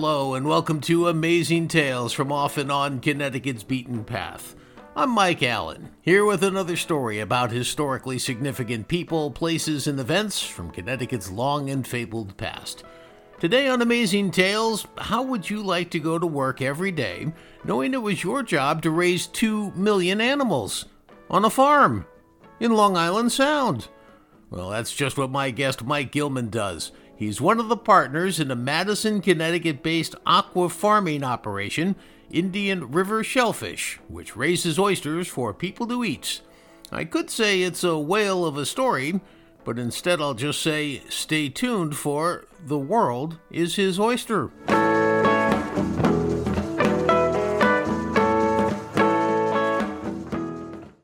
Hello, and welcome to Amazing Tales from Off and On Connecticut's Beaten Path. I'm Mike Allen, here with another story about historically significant people, places, and events from Connecticut's long and fabled past. Today on Amazing Tales, how would you like to go to work every day knowing it was your job to raise two million animals on a farm in Long Island Sound? Well, that's just what my guest Mike Gilman does. He's one of the partners in a Madison, Connecticut based aqua farming operation, Indian River Shellfish, which raises oysters for people to eat. I could say it's a whale of a story, but instead I'll just say stay tuned for The World is His Oyster.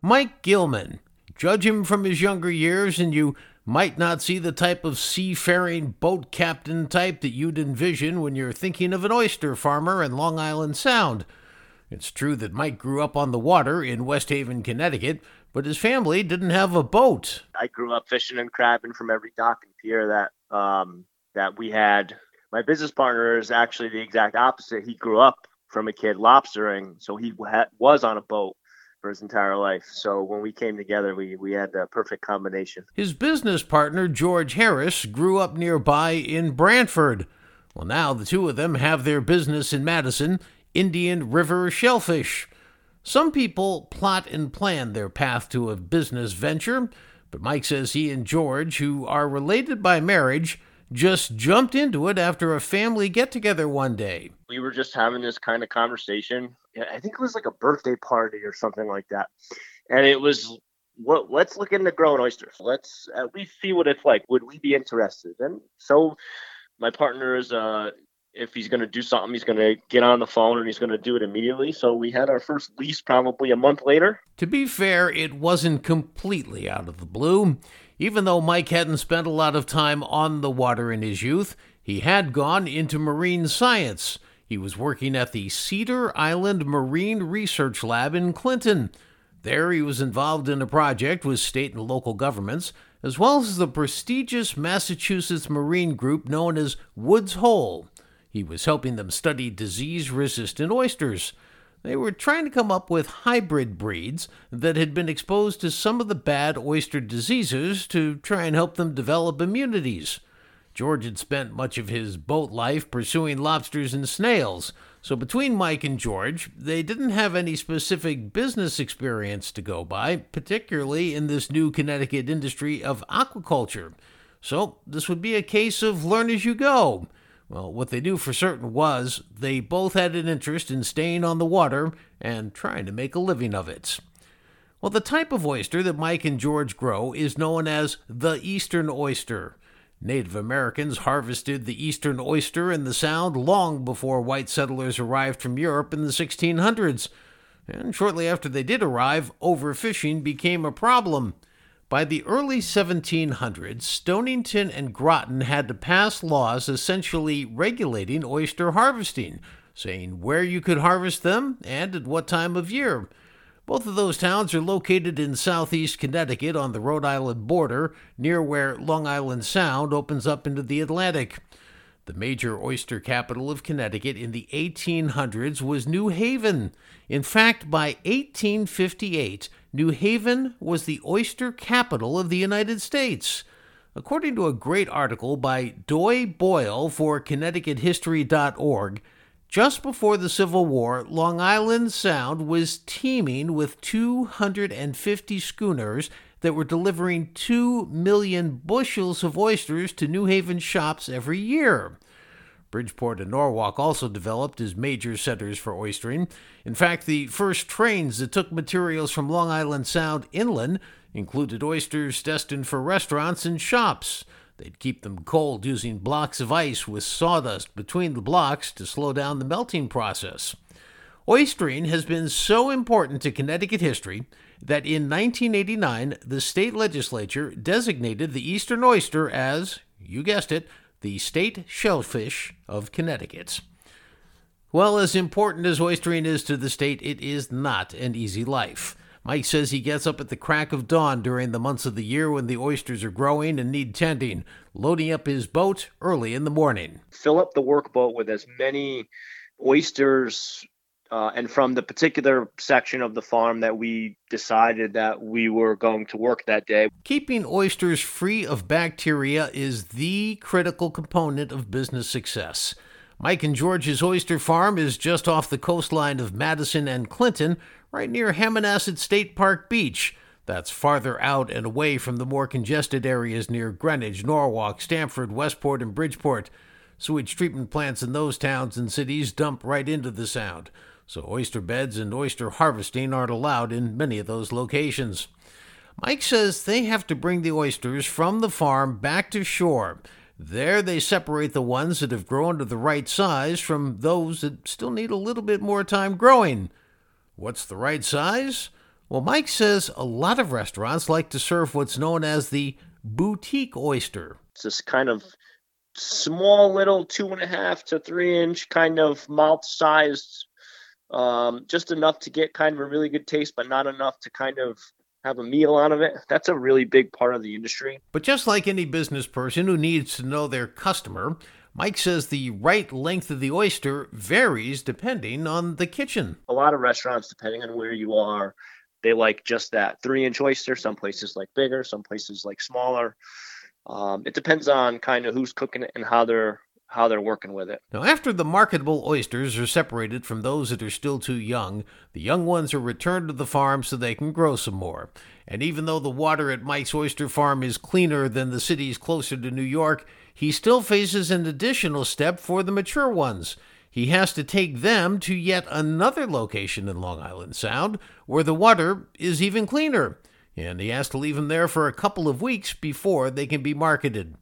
Mike Gilman. Judge him from his younger years, and you might not see the type of seafaring boat captain type that you'd envision when you're thinking of an oyster farmer in Long Island Sound. It's true that Mike grew up on the water in West Haven, Connecticut, but his family didn't have a boat. I grew up fishing and crabbing from every dock and pier that um, that we had. My business partner is actually the exact opposite. He grew up from a kid lobstering, so he ha- was on a boat for his entire life. So when we came together, we, we had the perfect combination. His business partner, George Harris, grew up nearby in Branford. Well, now the two of them have their business in Madison, Indian River Shellfish. Some people plot and plan their path to a business venture, but Mike says he and George, who are related by marriage, just jumped into it after a family get together one day. We were just having this kind of conversation. I think it was like a birthday party or something like that. And it was, what, let's look into growing oysters. Let's at least see what it's like. Would we be interested? And so my partner is, uh, if he's going to do something, he's going to get on the phone and he's going to do it immediately. So we had our first lease probably a month later. To be fair, it wasn't completely out of the blue. Even though Mike hadn't spent a lot of time on the water in his youth, he had gone into marine science. He was working at the Cedar Island Marine Research Lab in Clinton. There, he was involved in a project with state and local governments, as well as the prestigious Massachusetts Marine Group known as Woods Hole. He was helping them study disease resistant oysters. They were trying to come up with hybrid breeds that had been exposed to some of the bad oyster diseases to try and help them develop immunities. George had spent much of his boat life pursuing lobsters and snails, so between Mike and George, they didn't have any specific business experience to go by, particularly in this new Connecticut industry of aquaculture. So this would be a case of learn as you go. Well, what they knew for certain was they both had an interest in staying on the water and trying to make a living of it. Well, the type of oyster that Mike and George grow is known as the eastern oyster. Native Americans harvested the eastern oyster in the Sound long before white settlers arrived from Europe in the 1600s. And shortly after they did arrive, overfishing became a problem. By the early 1700s, Stonington and Groton had to pass laws essentially regulating oyster harvesting, saying where you could harvest them and at what time of year. Both of those towns are located in southeast Connecticut on the Rhode Island border, near where Long Island Sound opens up into the Atlantic. The major oyster capital of Connecticut in the 1800s was New Haven. In fact, by 1858, New Haven was the oyster capital of the United States. According to a great article by Doy Boyle for ConnecticutHistory.org, just before the Civil War, Long Island Sound was teeming with 250 schooners that were delivering 2 million bushels of oysters to New Haven shops every year. Bridgeport and Norwalk also developed as major centers for oystering. In fact, the first trains that took materials from Long Island Sound inland included oysters destined for restaurants and shops. They'd keep them cold using blocks of ice with sawdust between the blocks to slow down the melting process. Oystering has been so important to Connecticut history that in 1989 the state legislature designated the eastern oyster as, you guessed it, the state shellfish of Connecticut. Well, as important as oystering is to the state, it is not an easy life. Mike says he gets up at the crack of dawn during the months of the year when the oysters are growing and need tending, loading up his boat early in the morning. Fill up the workboat with as many oysters uh, and from the particular section of the farm that we decided that we were going to work that day. Keeping oysters free of bacteria is the critical component of business success. Mike and George's oyster farm is just off the coastline of Madison and Clinton, right near Hammonasset State Park Beach. That's farther out and away from the more congested areas near Greenwich, Norwalk, Stamford, Westport, and Bridgeport. Sewage treatment plants in those towns and cities dump right into the sound so oyster beds and oyster harvesting aren't allowed in many of those locations. Mike says they have to bring the oysters from the farm back to shore. There, they separate the ones that have grown to the right size from those that still need a little bit more time growing. What's the right size? Well, Mike says a lot of restaurants like to serve what's known as the boutique oyster. It's this kind of small, little two and a half to three inch kind of mouth sized um, just enough to get kind of a really good taste, but not enough to kind of have a meal out of it. That's a really big part of the industry. But just like any business person who needs to know their customer, Mike says the right length of the oyster varies depending on the kitchen. A lot of restaurants, depending on where you are, they like just that three inch oyster. Some places like bigger, some places like smaller. Um, it depends on kind of who's cooking it and how they're how they're working with it. Now, after the marketable oysters are separated from those that are still too young, the young ones are returned to the farm so they can grow some more. And even though the water at Mike's oyster farm is cleaner than the cities closer to New York, he still faces an additional step for the mature ones. He has to take them to yet another location in Long Island Sound where the water is even cleaner, and he has to leave them there for a couple of weeks before they can be marketed.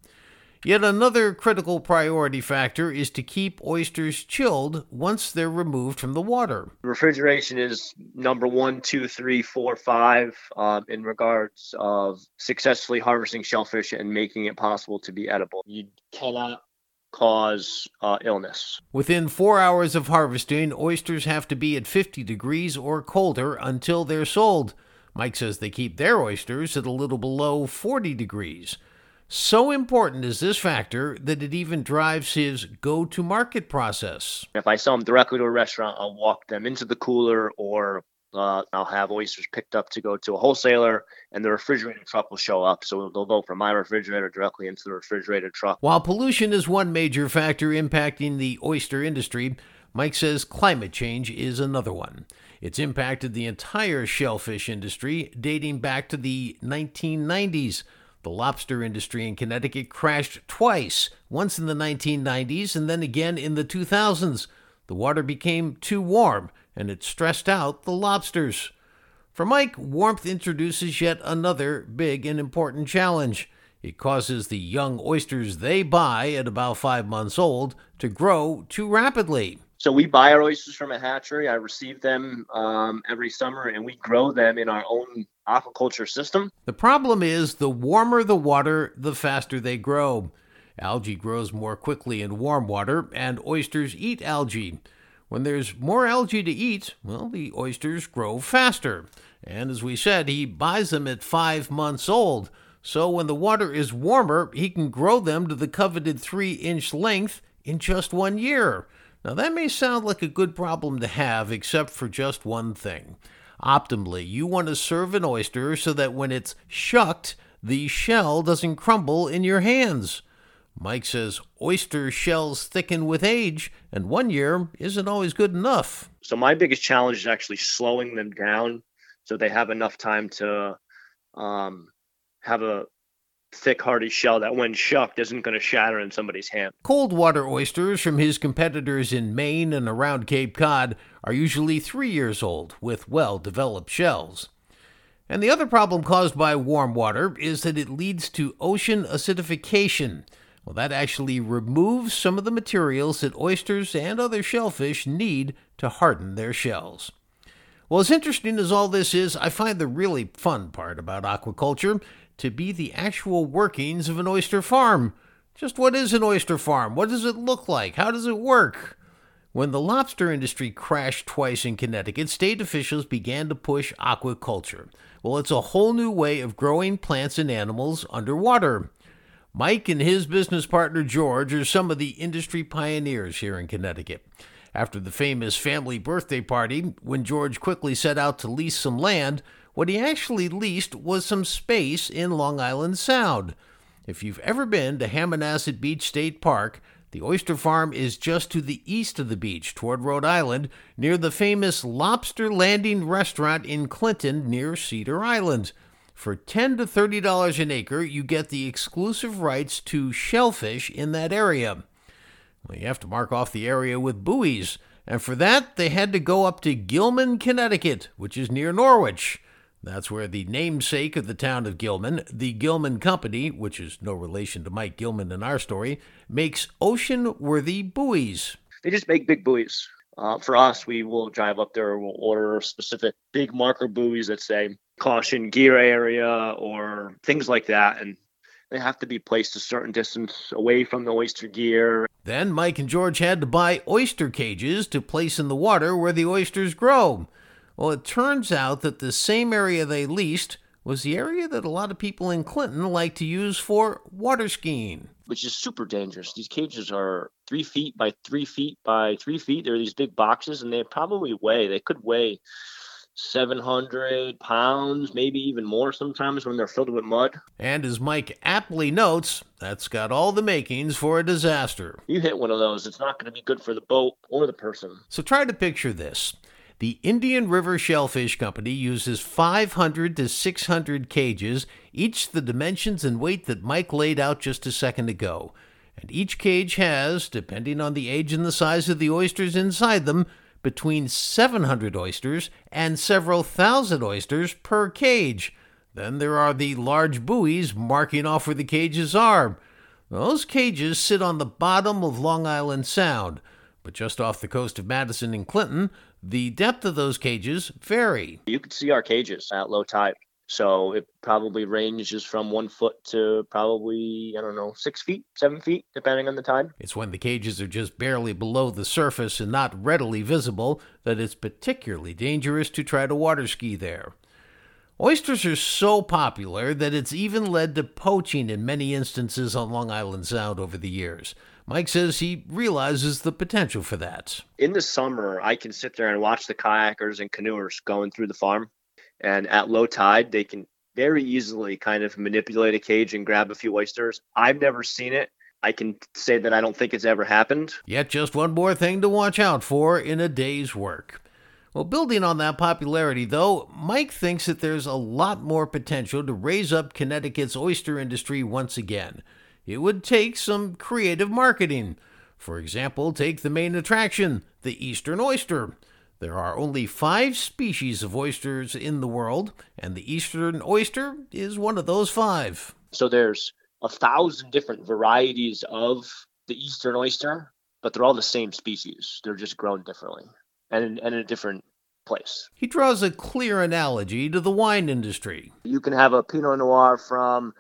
Yet another critical priority factor is to keep oysters chilled once they're removed from the water. Refrigeration is number one, two, three, four, five um, in regards of successfully harvesting shellfish and making it possible to be edible. You cannot cause uh, illness. Within four hours of harvesting, oysters have to be at 50 degrees or colder until they're sold. Mike says they keep their oysters at a little below 40 degrees. So important is this factor that it even drives his go to market process. If I sell them directly to a restaurant, I'll walk them into the cooler or uh, I'll have oysters picked up to go to a wholesaler, and the refrigerator truck will show up. So they'll go from my refrigerator directly into the refrigerator truck. While pollution is one major factor impacting the oyster industry, Mike says climate change is another one. It's impacted the entire shellfish industry dating back to the 1990s. The lobster industry in Connecticut crashed twice, once in the 1990s and then again in the 2000s. The water became too warm and it stressed out the lobsters. For Mike, warmth introduces yet another big and important challenge. It causes the young oysters they buy at about five months old to grow too rapidly. So we buy our oysters from a hatchery. I receive them um, every summer, and we grow them in our own aquaculture system. The problem is the warmer the water, the faster they grow. Algae grows more quickly in warm water, and oysters eat algae. When there's more algae to eat, well, the oysters grow faster. And as we said, he buys them at five months old. So when the water is warmer, he can grow them to the coveted three inch length in just one year. Now, that may sound like a good problem to have, except for just one thing. Optimally, you want to serve an oyster so that when it's shucked, the shell doesn't crumble in your hands. Mike says oyster shells thicken with age, and one year isn't always good enough. So, my biggest challenge is actually slowing them down so they have enough time to um, have a thick, hardy shell that, when shucked, isn't going to shatter in somebody's hand. Cold water oysters from his competitors in Maine and around Cape Cod are usually three years old with well developed shells. And the other problem caused by warm water is that it leads to ocean acidification. Well, that actually removes some of the materials that oysters and other shellfish need to harden their shells. Well, as interesting as all this is, I find the really fun part about aquaculture to be the actual workings of an oyster farm. Just what is an oyster farm? What does it look like? How does it work? When the lobster industry crashed twice in Connecticut, state officials began to push aquaculture. Well, it's a whole new way of growing plants and animals underwater. Mike and his business partner George are some of the industry pioneers here in Connecticut. After the famous family birthday party, when George quickly set out to lease some land, what he actually leased was some space in Long Island Sound. If you've ever been to Hammonasset Beach State Park, the oyster farm is just to the east of the beach toward Rhode Island, near the famous Lobster Landing restaurant in Clinton near Cedar Island. For 10 to $30 an acre, you get the exclusive rights to shellfish in that area. Well, you have to mark off the area with buoys, and for that, they had to go up to Gilman, Connecticut, which is near Norwich. That's where the namesake of the town of Gilman, the Gilman Company, which is no relation to Mike Gilman in our story, makes ocean worthy buoys. They just make big buoys. Uh, for us, we will drive up there, we'll order specific big marker buoys that say caution gear area or things like that. And they have to be placed a certain distance away from the oyster gear. Then Mike and George had to buy oyster cages to place in the water where the oysters grow. Well, it turns out that the same area they leased was the area that a lot of people in Clinton like to use for water skiing. Which is super dangerous. These cages are three feet by three feet by three feet. They're these big boxes, and they probably weigh, they could weigh 700 pounds, maybe even more sometimes when they're filled with mud. And as Mike aptly notes, that's got all the makings for a disaster. You hit one of those, it's not going to be good for the boat or the person. So try to picture this. The Indian River Shellfish Company uses 500 to 600 cages, each the dimensions and weight that Mike laid out just a second ago. And each cage has, depending on the age and the size of the oysters inside them, between 700 oysters and several thousand oysters per cage. Then there are the large buoys marking off where the cages are. Those cages sit on the bottom of Long Island Sound, but just off the coast of Madison and Clinton, the depth of those cages vary. You can see our cages at low tide. So it probably ranges from one foot to probably, I don't know, six feet, seven feet, depending on the tide. It's when the cages are just barely below the surface and not readily visible that it's particularly dangerous to try to water ski there. Oysters are so popular that it's even led to poaching in many instances on Long Island Sound over the years. Mike says he realizes the potential for that. In the summer, I can sit there and watch the kayakers and canoers going through the farm and at low tide, they can very easily kind of manipulate a cage and grab a few oysters. I've never seen it. I can say that I don't think it's ever happened. Yet just one more thing to watch out for in a day's work. Well, building on that popularity, though, Mike thinks that there's a lot more potential to raise up Connecticut's oyster industry once again. It would take some creative marketing. For example, take the main attraction, the Eastern Oyster. There are only five species of oysters in the world, and the eastern oyster is one of those five. So there's a thousand different varieties of the eastern oyster, but they're all the same species. They're just grown differently and in, and in a different place. He draws a clear analogy to the wine industry. You can have a Pinot Noir from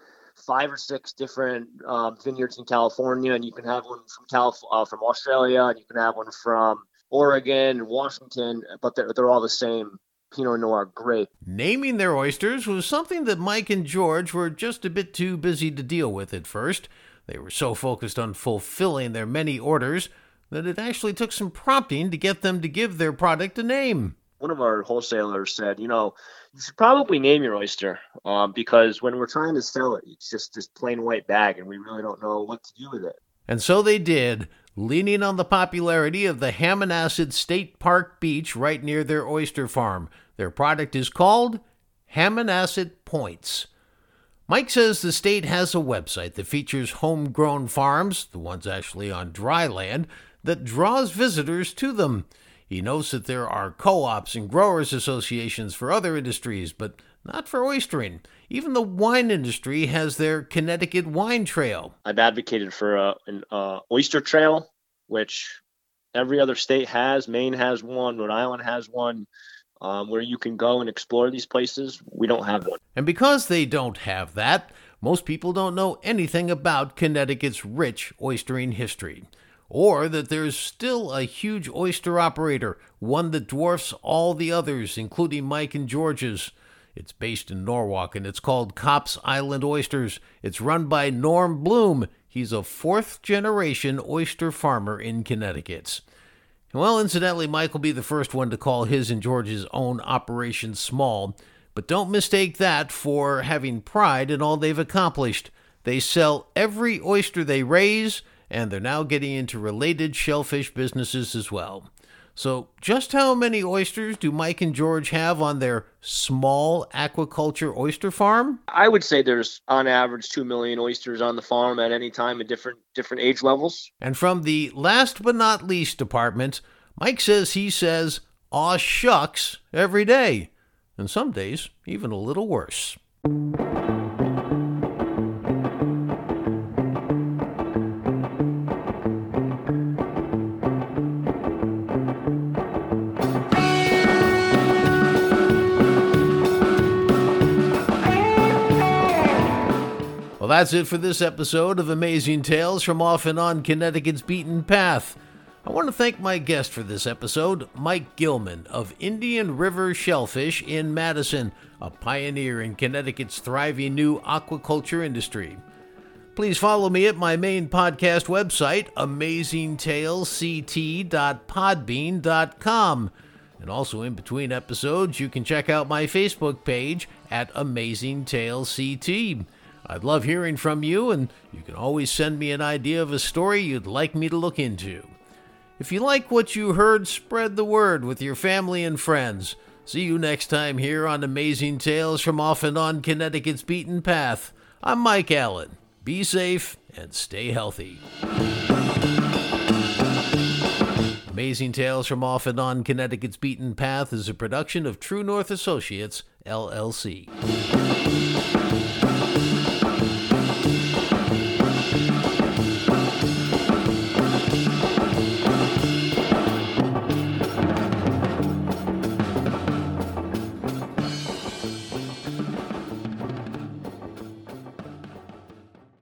five or six different um, vineyards in California, and you can have one from Calif- uh, from Australia, and you can have one from Oregon, Washington, but they're, they're all the same Pinot Noir grape. Naming their oysters was something that Mike and George were just a bit too busy to deal with at first. They were so focused on fulfilling their many orders that it actually took some prompting to get them to give their product a name. One of our wholesalers said, you know, you should probably name your oyster um, because when we're trying to sell it, it's just this plain white bag and we really don't know what to do with it. And so they did leaning on the popularity of the Hammonasset State Park Beach right near their oyster farm. Their product is called Hammonasset Points. Mike says the state has a website that features homegrown farms, the ones actually on dry land, that draws visitors to them. He notes that there are co ops and growers associations for other industries, but not for oystering. Even the wine industry has their Connecticut Wine Trail. I've advocated for a, an uh, oyster trail, which every other state has. Maine has one, Rhode Island has one. Um, where you can go and explore these places. We don't have one. And because they don't have that, most people don't know anything about Connecticut's rich oystering history. Or that there's still a huge oyster operator, one that dwarfs all the others, including Mike and George's. It's based in Norwalk and it's called Copp's Island Oysters. It's run by Norm Bloom. He's a fourth generation oyster farmer in Connecticut. Well, incidentally, Mike will be the first one to call his and George's own operation small, but don't mistake that for having pride in all they've accomplished. They sell every oyster they raise and they're now getting into related shellfish businesses as well. So, just how many oysters do Mike and George have on their small aquaculture oyster farm? I would say there's on average 2 million oysters on the farm at any time at different different age levels. And from the last but not least department, Mike says he says aw shucks every day, and some days even a little worse. That's it for this episode of Amazing Tales from Off and On Connecticut's Beaten Path. I want to thank my guest for this episode, Mike Gilman of Indian River Shellfish in Madison, a pioneer in Connecticut's thriving new aquaculture industry. Please follow me at my main podcast website, amazingtalesct.podbean.com. And also in between episodes, you can check out my Facebook page at Amazing Tales CT. I'd love hearing from you, and you can always send me an idea of a story you'd like me to look into. If you like what you heard, spread the word with your family and friends. See you next time here on Amazing Tales from Off and On Connecticut's Beaten Path. I'm Mike Allen. Be safe and stay healthy. Amazing Tales from Off and On Connecticut's Beaten Path is a production of True North Associates, LLC.